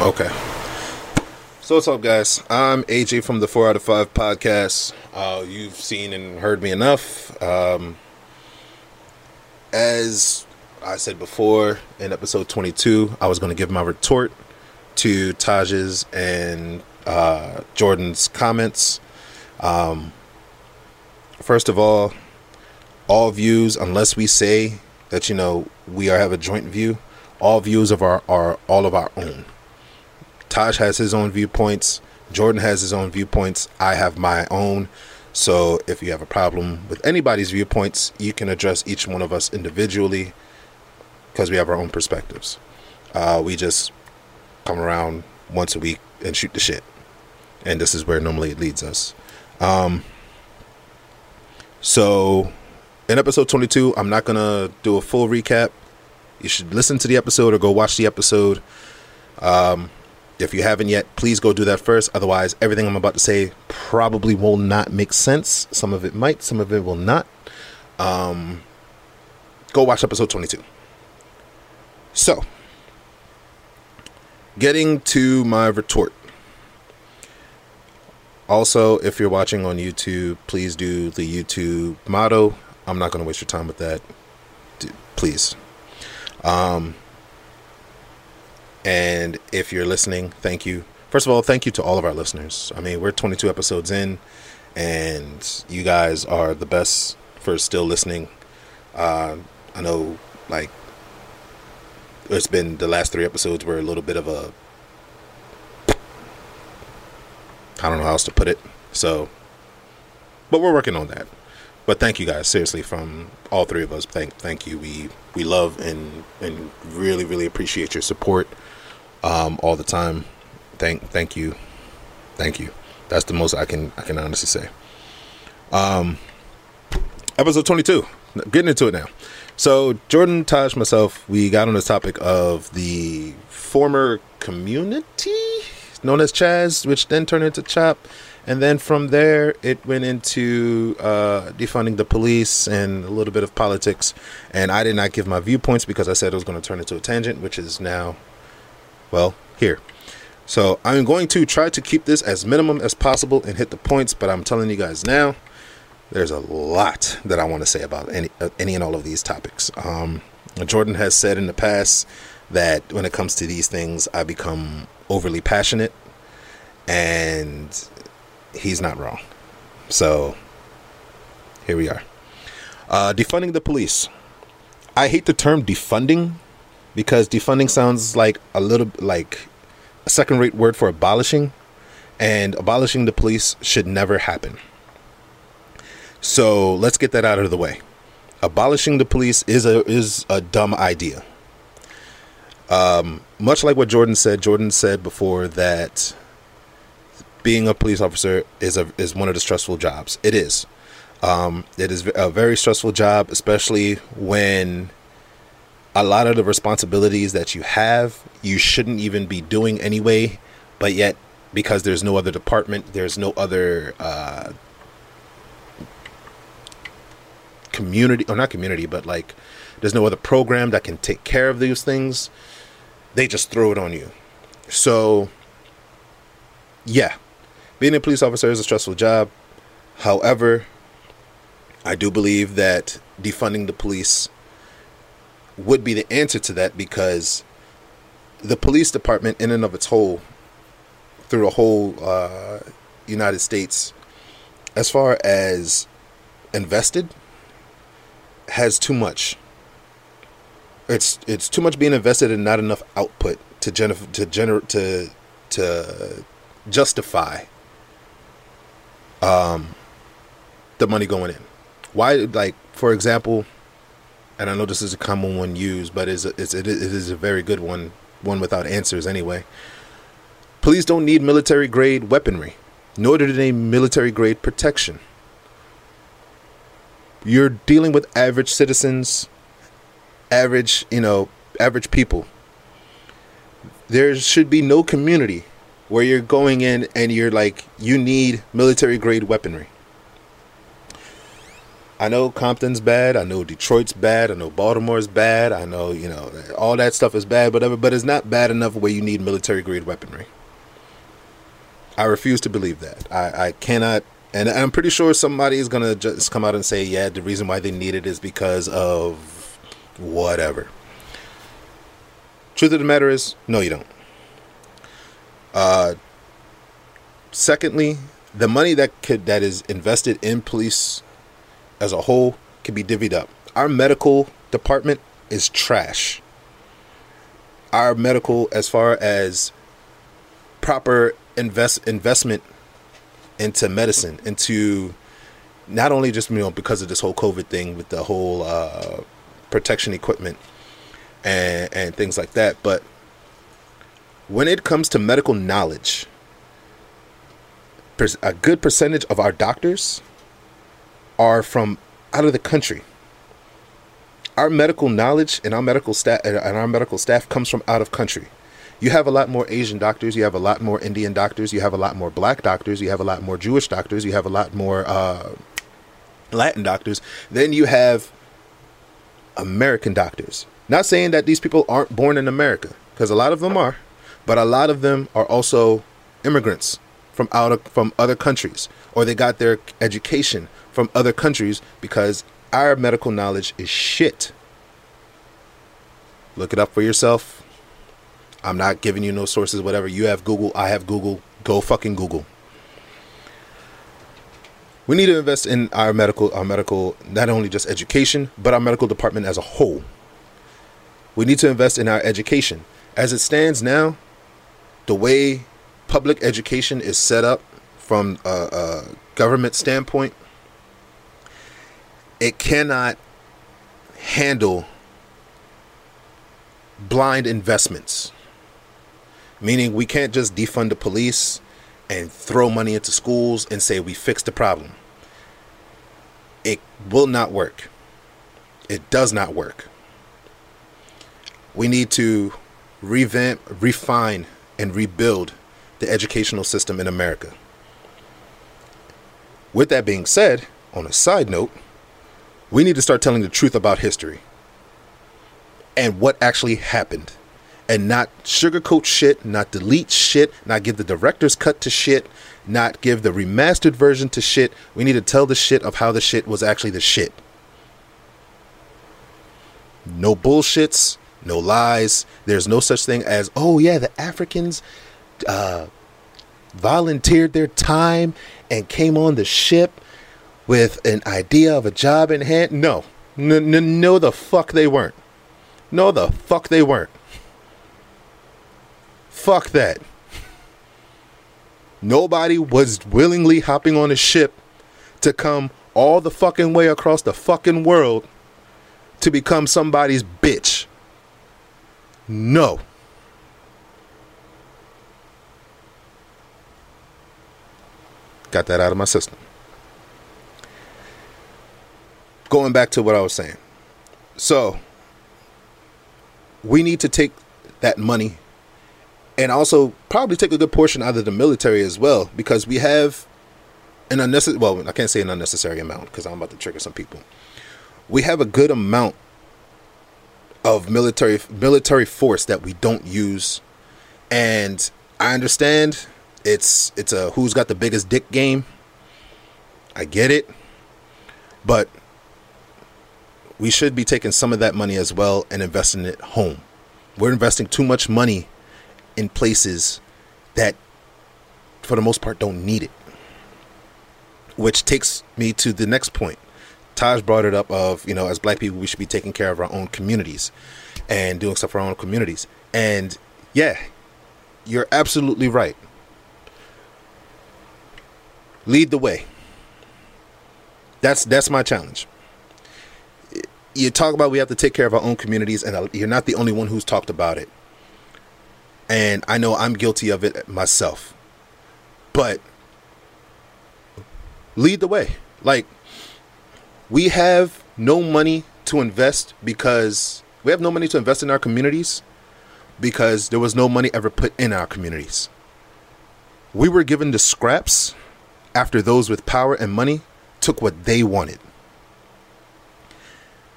Okay. So what's up, guys? I'm AJ from the Four Out of Five podcast. Uh, you've seen and heard me enough. Um, as I said before in episode 22, I was going to give my retort to Taj's and uh, Jordin's comments. Um, first of all, all views, unless we say that you know we are have a joint view, all views of our are all of our own. Taj has his own viewpoints. Jordin has his own viewpoints. I have my own. So if you have a problem with anybody's viewpoints, you can address each one of us individually because we have our own perspectives. Uh, we just come around once a week and shoot the shit. And this is where normally it leads us. Um, so in episode 22, I'm not going to do a full recap. You should listen to the episode or go watch the episode. Um, if you haven't yet, please go do that first. Otherwise, everything I'm about to say probably will not make sense. Some of it might, some of it will not. Um, go watch episode 22. So, getting to my retort. Also, if you're watching on YouTube, please do the YouTube motto. I'm not going to waste your time with that. Please. Um, and if you're listening, thank you. First of all, thank you to all of our listeners. I mean, we're 22 episodes in, and you guys are the best for still listening. Uh, I know, like, it's been the last three episodes were a little bit of a. I don't know how else to put it. So, but we're working on that. But thank you guys, seriously, from all three of us. Thank, thank you. We we love and and really really appreciate your support um, all the time. Thank thank you, thank you. That's the most I can I can honestly say. Um, episode twenty two. Getting into it now. So Jordin, Taj, myself, we got on the topic of the former community known as Chaz, which then turned into Chop. And then from there, it went into uh, defunding the police and a little bit of politics. And I did not give my viewpoints because I said it was going to turn into a tangent, which is now well, here. So I'm going to try to keep this as minimum as possible and hit the points, but I'm telling you guys now, there's a lot that I want to say about any uh, any and all of these topics. Um, Jordin has said in the past that when it comes to these things, I become overly passionate, and he's not wrong. So here we are. Uh, defunding the police. I hate the term defunding because defunding sounds like a little like a second rate word for abolishing and abolishing the police should never happen. So let's get that out of the way. Abolishing the police is a is a dumb idea. Um, much like what Jordin said, Jordin said before that being a police officer is a is one of the stressful jobs. It is. Um, it is a very stressful job, especially when a lot of the responsibilities that you have, you shouldn't even be doing anyway, but yet because there's no other department, there's no other uh, community, or not community, but like there's no other program that can take care of these things, they just throw it on you. So, yeah, being a police officer is a stressful job. However, I do believe that defunding the police would be the answer to that because the police department, in and of its whole, through a whole uh, United States, as far as invested, has too much. It's it's too much being invested and not enough output to gener- to gener- to to justify um, the money going in. Why, like for example, and I know this is a common one used, but it's, it's it is a very good one, one without answers anyway. Police don't need military grade weaponry, nor do they need military grade protection. You're dealing with average citizens, average, you know, average people. There should be no community where you're going in and you're like, you need military grade weaponry. I know Compton's bad. I know Detroit's bad. I know Baltimore's bad. I know you know all that stuff is bad, but but it's not bad enough where you need military grade weaponry. I refuse to believe that. I, I cannot, and I'm pretty sure somebody is gonna just come out and say, yeah, the reason why they need it is because of whatever. Truth of the matter is, no, you don't. Uh, secondly, the money that could that is invested in police as a whole can be divvied up. Our medical department is trash. Our medical, as far as proper invest investment into medicine, into not only just you know because of this whole COVID thing with the whole uh, protection equipment and and things like that, but when it comes to medical knowledge, a good percentage of our doctors are from out of the country. Our medical knowledge and our medical staff and our medical staff comes from out of country. You have a lot more Asian doctors, you have a lot more Indian doctors, you have a lot more black doctors, you have a lot more Jewish doctors, you have a lot more uh, Latin doctors. Then you have American doctors. Not saying that these people aren't born in America, because a lot of them are, but a lot of them are also immigrants from out of, from other countries, or they got their education from other countries because our medical knowledge is shit. Look it up for yourself. I'm not giving you no sources, whatever. You have Google, I have Google. Go fucking Google. We need to invest in our medical, our medical, not only just education, but our medical department as a whole. We need to invest in our education. As it stands now, the way public education is set up from a, a government standpoint, it cannot handle blind investments. Meaning, we can't just defund the police and throw money into schools and say we fixed the problem. It will not work. It does not work. We need to revamp, refine, and rebuild the educational system in America. With that being said, on a side note, we need to start telling the truth about history and what actually happened and not sugarcoat shit, not delete shit, not give the director's cut to shit, not give the remastered version to shit. We need to tell the shit of how the shit was actually the shit. No bullshits, no lies. There's no such thing as, oh yeah, the Africans uh, volunteered their time and came on the ship with an idea of a job in hand. No, no, no, no the fuck they weren't. No, the fuck they weren't. Fuck that. Nobody was willingly hopping on a ship to come all the fucking way across the fucking world to become somebody's bitch. No. Got that out of my system. Going back to what I was saying. So, we need to take that money and also probably take a good portion out of the military as well because we have an unnecessary well i can't say an unnecessary amount because i'm about to trigger some people we have a good amount of military military force that we don't use and i understand it's it's a who's got the biggest dick game. I get it. But we should be taking some of that money as well and investing it home. We're investing too much money in places that for the most part don't need it. Which takes me to the next point. Taj brought it up of, you know, as black people we should be taking care of our own communities and doing stuff for our own communities. And yeah, you're absolutely right lead the way. That's that's my challenge. You talk about we have to take care of our own communities, and uh, you're not the only one who's talked about it. And I know I'm guilty of it myself. But lead the way. Like we have no money to invest because we have no money to invest in our communities because there was no money ever put in our communities. We were given the scraps after those with power and money took what they wanted.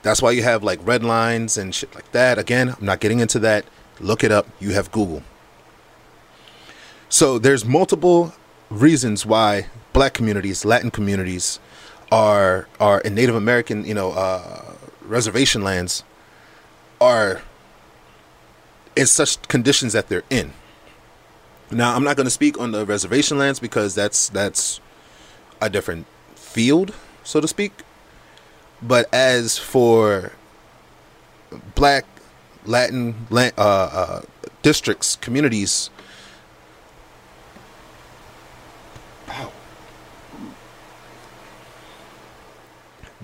That's why you have like red lines and shit like that. Again, I'm not getting into that. Look it up. You have Google. So there's multiple reasons why black communities, Latin communities are are in Native American, you know, uh, reservation lands are in such conditions that they're in. Now, I'm not going to speak on the reservation lands because that's that's a different field, so to speak. But as for black Latin uh, uh, districts, communities,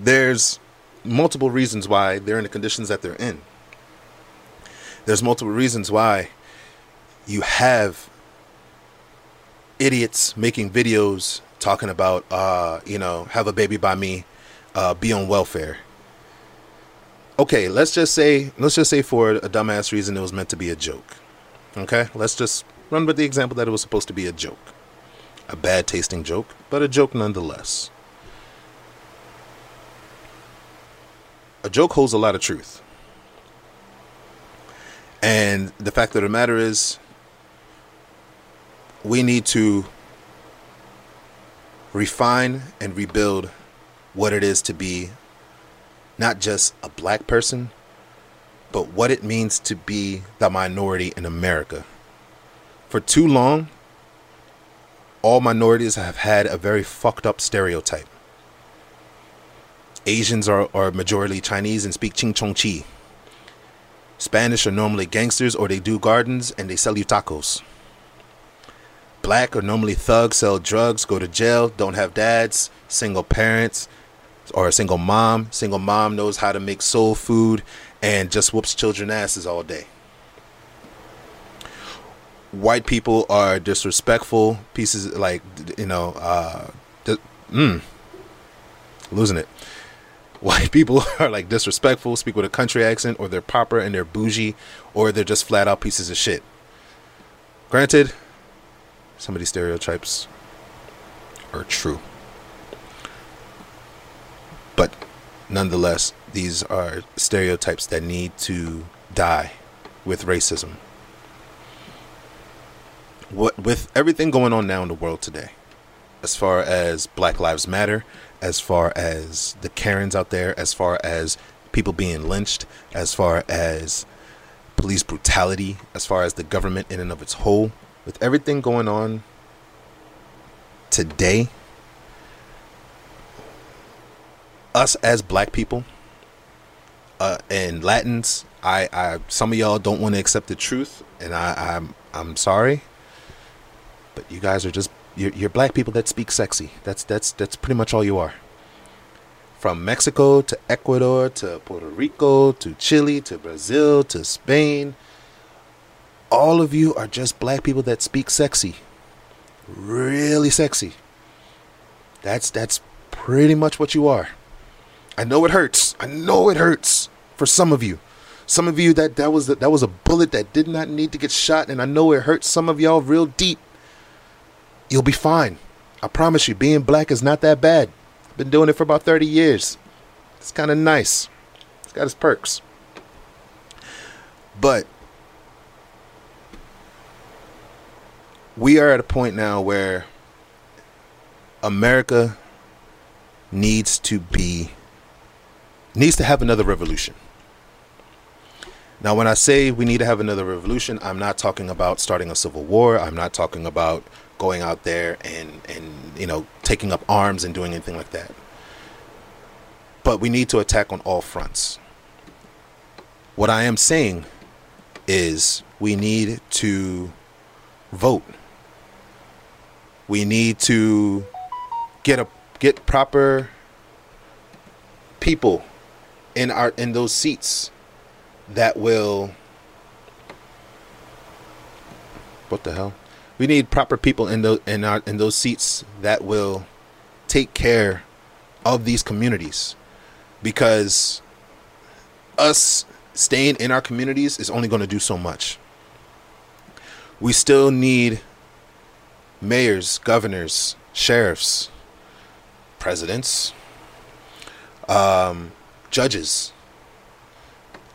there's multiple reasons why they're in the conditions that they're in. There's multiple reasons why you have idiots making videos talking about, uh, you know, have a baby by me, uh, be on welfare. Okay, let's just say, let's just say for a dumbass reason it was meant to be a joke. Okay, let's just run with the example that it was supposed to be a joke, a bad tasting joke, but a joke nonetheless. A joke holds a lot of truth. And the fact of the matter is, we need to refine and rebuild what it is to be not just a black person, but what it means to be the minority in America. For too long, all minorities have had a very fucked up stereotype. Asians are, are majority Chinese and speak Ching Chong Chi. Spanish are normally gangsters or they do gardens and they sell you tacos. Black are normally thugs, sell drugs, go to jail, don't have dads, single parents, or a single mom. Single mom knows how to make soul food and just whoops children asses all day. White people are disrespectful pieces like you know, uh, mm, losing it. White people are like disrespectful, speak with a country accent, or they're proper and they're bougie, or they're just flat out pieces of shit. Granted, some of these stereotypes are true. But nonetheless, these are stereotypes that need to die with racism. What with everything going on now in the world today, as far as Black Lives Matter, as far as the Karens out there, as far as people being lynched, as far as police brutality, as far as the government in and of its whole, with everything going on today, us as black people uh, and Latins, I, I some of y'all don't want to accept the truth, and I, I'm I'm sorry, but you guys are just you're, you're black people that speak sexy. That's that's that's pretty much all you are. From Mexico to Ecuador to Puerto Rico to Chile to Brazil to Spain, all of you are just black people that speak sexy. Really sexy. That's that's pretty much what you are. I know it hurts. I know it hurts for some of you. Some of you that that was that was a bullet that did not need to get shot and I know it hurts some of y'all real deep. You'll be fine. I promise you being black is not that bad. I've been doing it for about 30 years. It's kind of nice. It's got its perks. But we are at a point now where America needs to be needs to have another revolution. Now, when I say we need to have another revolution, I'm not talking about starting a civil war. I'm not talking about going out there and and you know taking up arms and doing anything like that. But we need to attack on all fronts. What I am saying is we need to vote we need to get a get proper people in our in those seats that will what the hell we need proper people in those in our in those seats that will take care of these communities. Because us staying in our communities is only going to do so much. We still need mayors, governors, sheriffs, presidents, um, judges,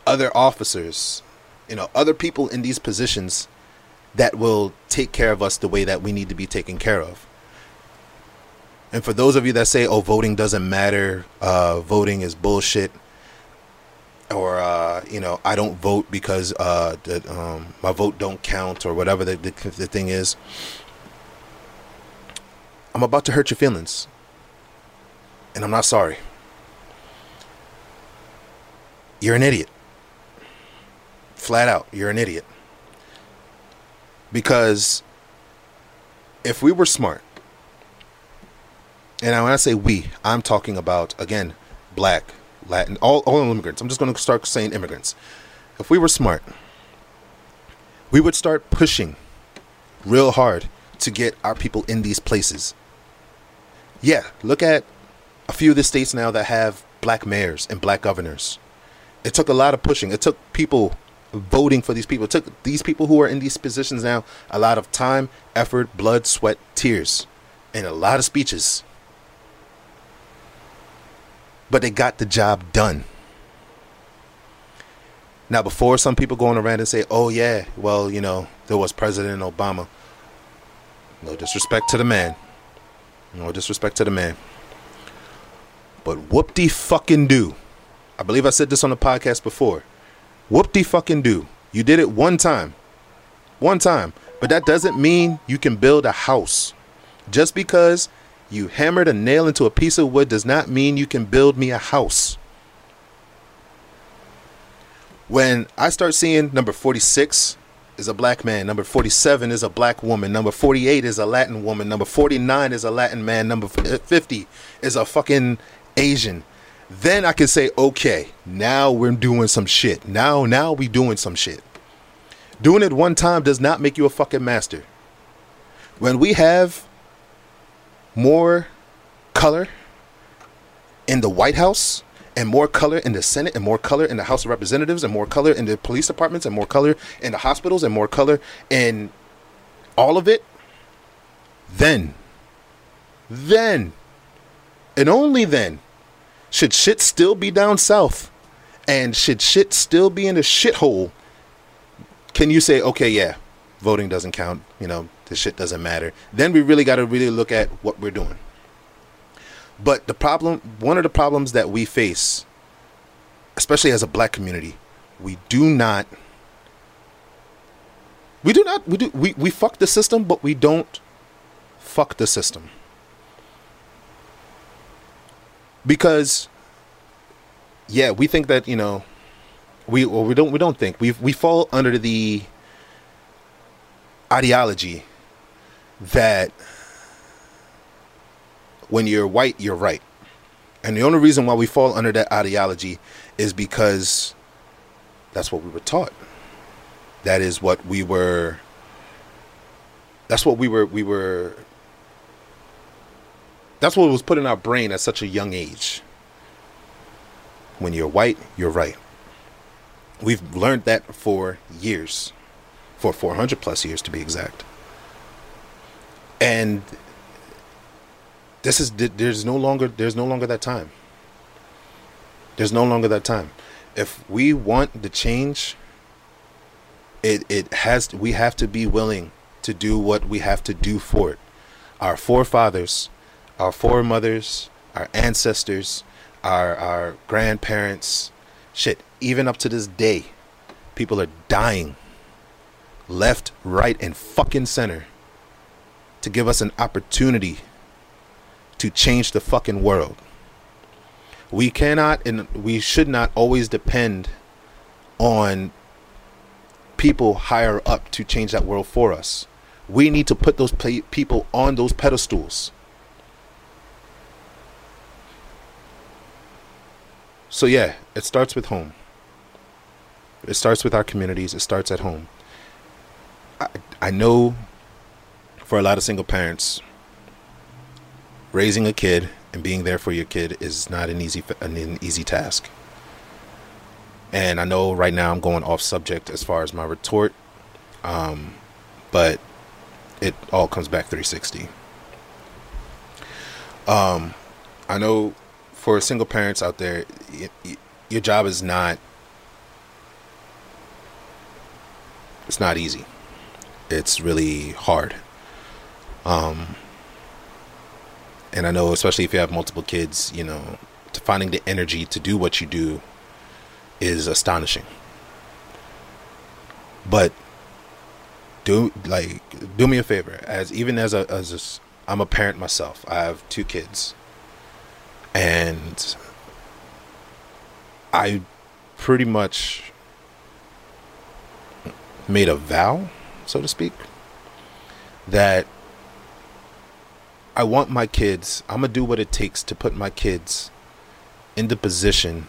other officers, you know, other people in these positions that will take care of us the way that we need to be taken care of. And for those of you that say, "Oh, voting doesn't matter. Uh, voting is bullshit," or uh, you know, I don't vote because uh, that um, my vote don't count, or whatever the, the the thing is. I'm about to hurt your feelings, and I'm not sorry. You're an idiot. Flat out, you're an idiot. Because if we were smart, and when I say we, I'm talking about, again, black, Latin, all, all immigrants. I'm just going to start saying immigrants. If we were smart, we would start pushing real hard to get our people in these places. Yeah, look at a few of the states now that have black mayors and black governors. It took a lot of pushing. It took people voting for these people. It took these people who are in these positions now a lot of time, effort, blood, sweat, tears, and a lot of speeches but they got the job done. Now, before some people go on around and say, oh, yeah, well, you know, there was President Obama. No disrespect to the man. No disrespect to the man. But whoop de fucking do. I believe I said this on the podcast before. Whoop de fucking do. You did it one time. One time. But that doesn't mean you can build a house. Just because you hammered a nail into a piece of wood does not mean you can build me a house. When I start seeing number 46 is a black man, number 47 is a black woman, number 48 is a Latin woman, number 49 is a Latin man, number 50 is a fucking Asian. Then I can say, okay, now we're doing some shit. Now, now we doing some shit. Doing it one time does not make you a fucking master. When we have more color in the White House and more color in the Senate and more color in the House of Representatives and more color in the police departments and more color in the hospitals and more color in all of it, then, then, and only then, should shit still be down south and should shit still be in a shithole, can you say, okay, yeah, voting doesn't count, you know, this shit doesn't matter. Then we really got to really look at what we're doing. But the problem, one of the problems that we face, especially as a black community, we do not, we do not, we do, we, we fuck the system, but we don't fuck the system. Because, yeah, we think that, you know, we, well, we don't, we don't think we, we fall under the ideology that when you're white, you're right. And the only reason why we fall under that ideology is because that's what we were taught. That is what we were that's what we were we were that's what was put in our brain at such a young age. When you're white, you're right. We've learned that for years. For 400 plus years to be exact and this is there's no longer there's no longer that time there's no longer that time if we want the change it it has we have to be willing to do what we have to do for it our forefathers our foremothers our ancestors our our grandparents shit even up to this day people are dying left right and fucking center to give us an opportunity to change the fucking world. We cannot and we should not always depend on people higher up to change that world for us. We need to put those people on those pedestals. So, yeah, it starts with home. It starts with our communities. It starts at home. I, I know for a lot of single parents, raising a kid and being there for your kid is not an easy an easy task. And I know right now I'm going off subject as far as my retort, um, but it all comes back 360. Um, I know for single parents out there, your job is not it's not easy. It's really hard. Um, and I know, especially if you have multiple kids, you know, to finding the energy to do what you do is astonishing. But do like do me a favor, as even as a as a, I'm a parent myself. I have two kids, and I pretty much made a vow, so to speak, that I want my kids, I'm going to do what it takes to put my kids in the position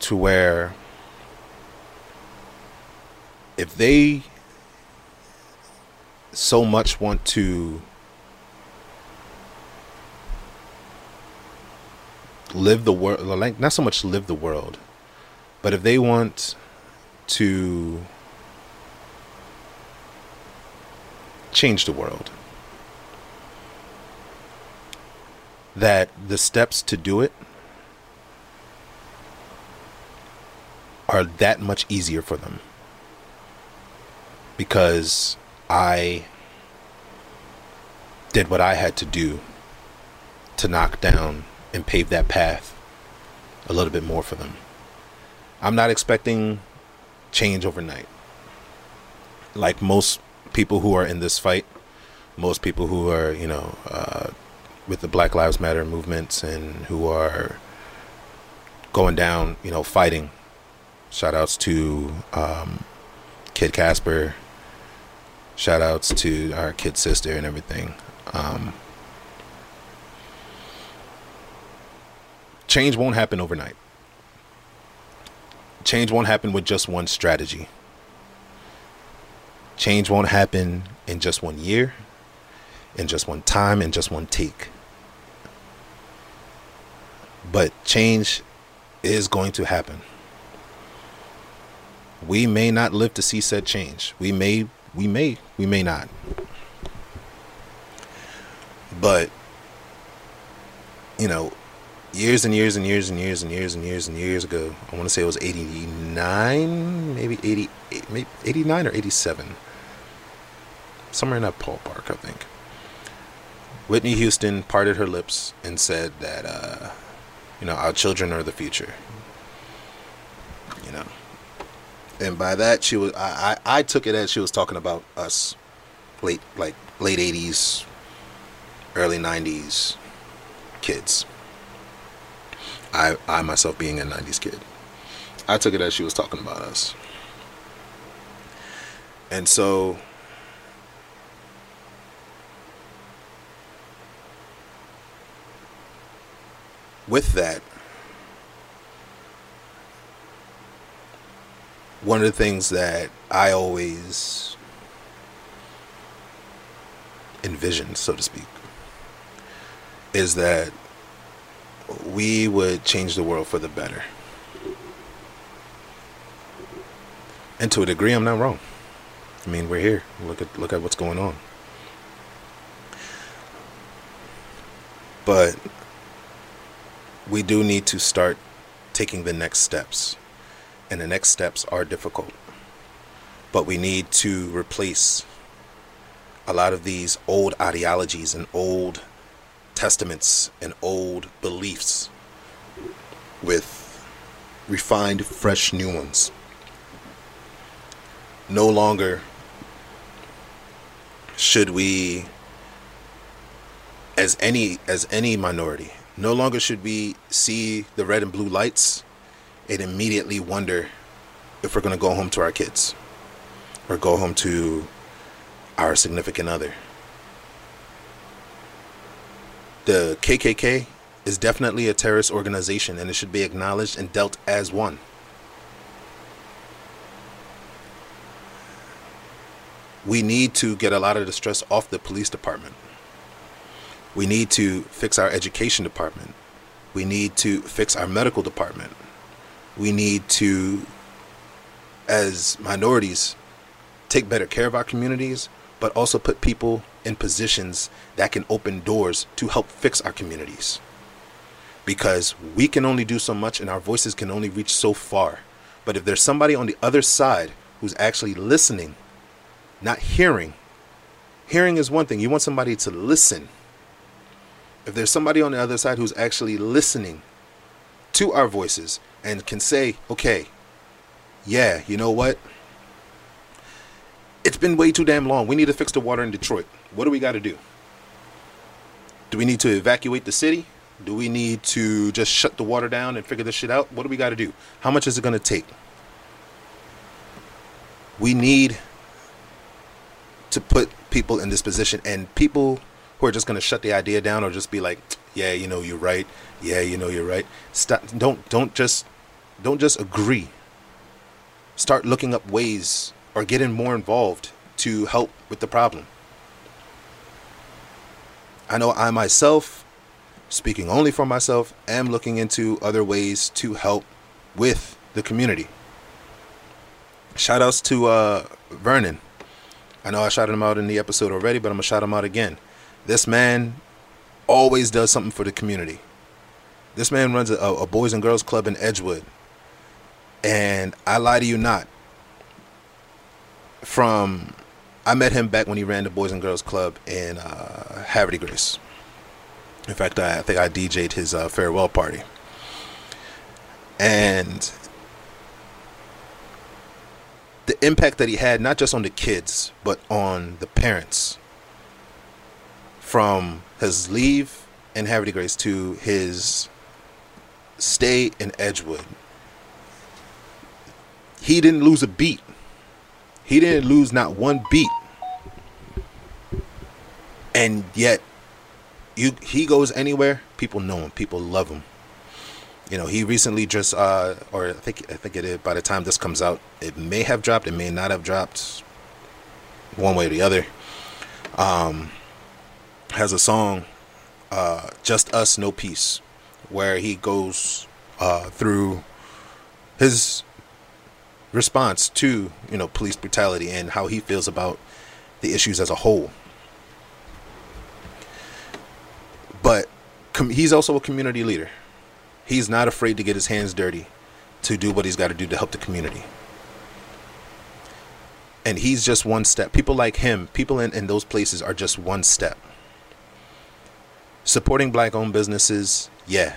to where if they so much want to live the world not so much live the world but if they want to change the world that the steps to do it are that much easier for them. Because I did what I had to do to knock down and pave that path a little bit more for them. I'm not expecting change overnight. Like most people who are in this fight, most people who are, you know, uh, with the Black Lives Matter movements and who are going down, you know, fighting. Shout outs to um, Kid Casper. Shout outs to our kid sister and everything. Um, change won't happen overnight. Change won't happen with just one strategy. Change won't happen in just one year, in just one time, in just one take. But change is going to happen. We may not live to see said change. We may, we may, we may not. But, you know, years and years and years and years and years and years and years ago. I want to say it was 89, maybe 88, maybe 89 or 87. Somewhere in that ballpark, I think. Whitney Houston parted her lips and said that, uh, you know, our children are the future. You know. And by that, she was, I, I, I took it as she was talking about us late, like late 80s, early 90s kids. I, I myself being a 90s kid. I took it as she was talking about us. And so with that one of the things that I always envisioned, so to speak, is that we would change the world for the better. And to a degree, I'm not wrong. I mean, we're here. Look at look at what's going on. But we do need to start taking the next steps. And the next steps are difficult. But we need to replace a lot of these old ideologies and old testaments and old beliefs with refined, fresh new ones. No longer should we as any as any minority no longer should we see the red and blue lights and immediately wonder if we're going to go home to our kids or go home to our significant other the KKK is definitely a terrorist organization and it should be acknowledged and dealt as one. We need to get a lot of the stress off the police department. We need to fix our education department. We need to fix our medical department. We need to, as minorities, take better care of our communities, but also put people in positions that can open doors to help fix our communities. Because we can only do so much and our voices can only reach so far. But if there's somebody on the other side who's actually listening, not hearing. Hearing is one thing. You want somebody to listen. If there's somebody on the other side who's actually listening to our voices and can say, okay, yeah, you know what? It's been way too damn long. We need to fix the water in Detroit. What do we got to do? Do we need to evacuate the city? Do we need to just shut the water down and figure this shit out? What do we got to do? How much is it going to take? We need to put people in this position and people who are just going to shut the idea down or just be like, "Yeah, you know you're right. Yeah, you know you're right." Stop don't don't just don't just agree. Start looking up ways or getting more involved to help with the problem. I know I myself speaking only for myself, am looking into other ways to help with the community. Shout outs to uh, Vernon. I know I shouted him out in the episode already, but I'm going to shout him out again. This man always does something for the community. This man runs a, a Boys and Girls Club in Edgewood. And I lie to you not. From, I met him back when he ran the Boys and Girls Club in uh, de Grace. In fact, I, I think I DJ'd his uh, farewell party. And the impact that he had, not just on the kids, but on the parents. From his leave in de Grace to his stay in Edgewood, he didn't lose a beat. He didn't lose not one beat. And yet you he goes anywhere, people know him, people love him. You know, he recently just uh or I think I think it is by the time this comes out, it may have dropped, it may not have dropped one way or the other. Um has a song uh Just Us No Peace where he goes uh through his response to, you know, police brutality and how he feels about the issues as a whole. But com- he's also a community leader. He's not afraid to get his hands dirty to do what he's got to do to help the community. And he's just one step. People like him, people in, in those places are just one step. Supporting black owned businesses, yeah,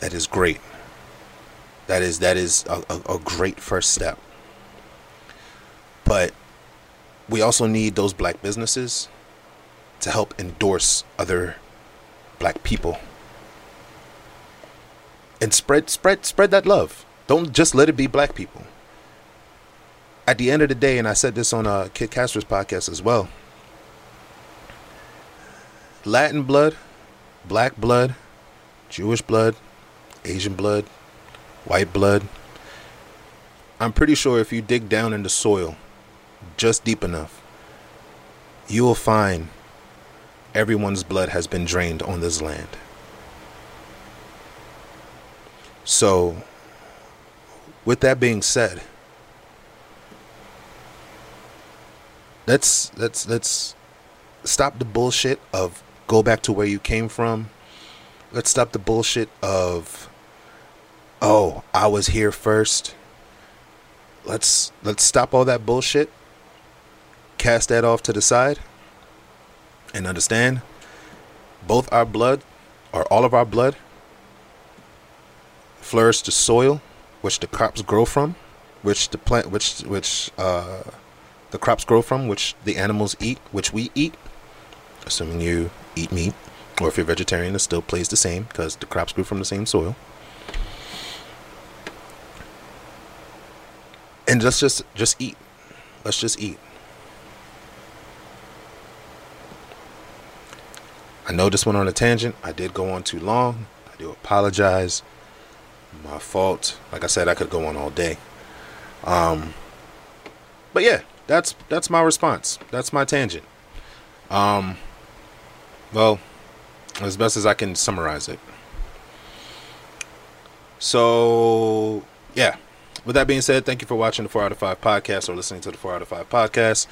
that is great. That is that is a, a, a great first step. But we also need those black businesses to help endorse other black people. And spread spread spread that love. Don't just let it be black people. At the end of the day and i said this on uh, kid podcast as well latin blood black blood jewish blood asian blood white blood i'm pretty sure if you dig down in the soil just deep enough you will find everyone's blood has been drained on this land. So, with that being said, let's let's let's stop the bullshit of go back to where you came from. Let's stop the bullshit of oh, I was here first. Let's let's stop all that bullshit. Cast that off to the side and understand both our blood or all of our blood flourish the soil which the crops grow from which the plant which which uh, the crops grow from which the animals eat which we eat assuming you eat meat or if you're vegetarian it still plays the same because the crops grew from the same soil and let's just just eat let's just eat I know this went on a tangent. I did go on too long. I do apologize. My fault. Like I said, I could go on all day. Um, but yeah, that's that's my response. That's my tangent. Um, well, as best as I can summarize it. So yeah. With that being said, thank you for watching the 4 out of 5 podcast or listening to the 4 out of 5 podcast.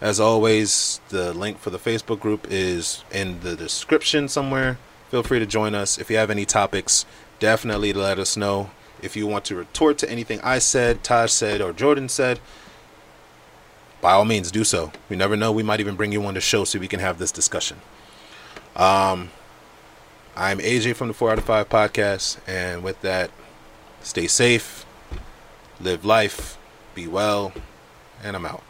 As always, the link for the Facebook group is in the description somewhere. Feel free to join us. If you have any topics, definitely let us know. If you want to retort to anything I said, Taj said, or Jordin said, by all means, do so. We never know. We might even bring you on the show so we can have this discussion. Um, I'm AJ from the Four Out of Five podcast, and with that, stay safe, live life, be well, and I'm out.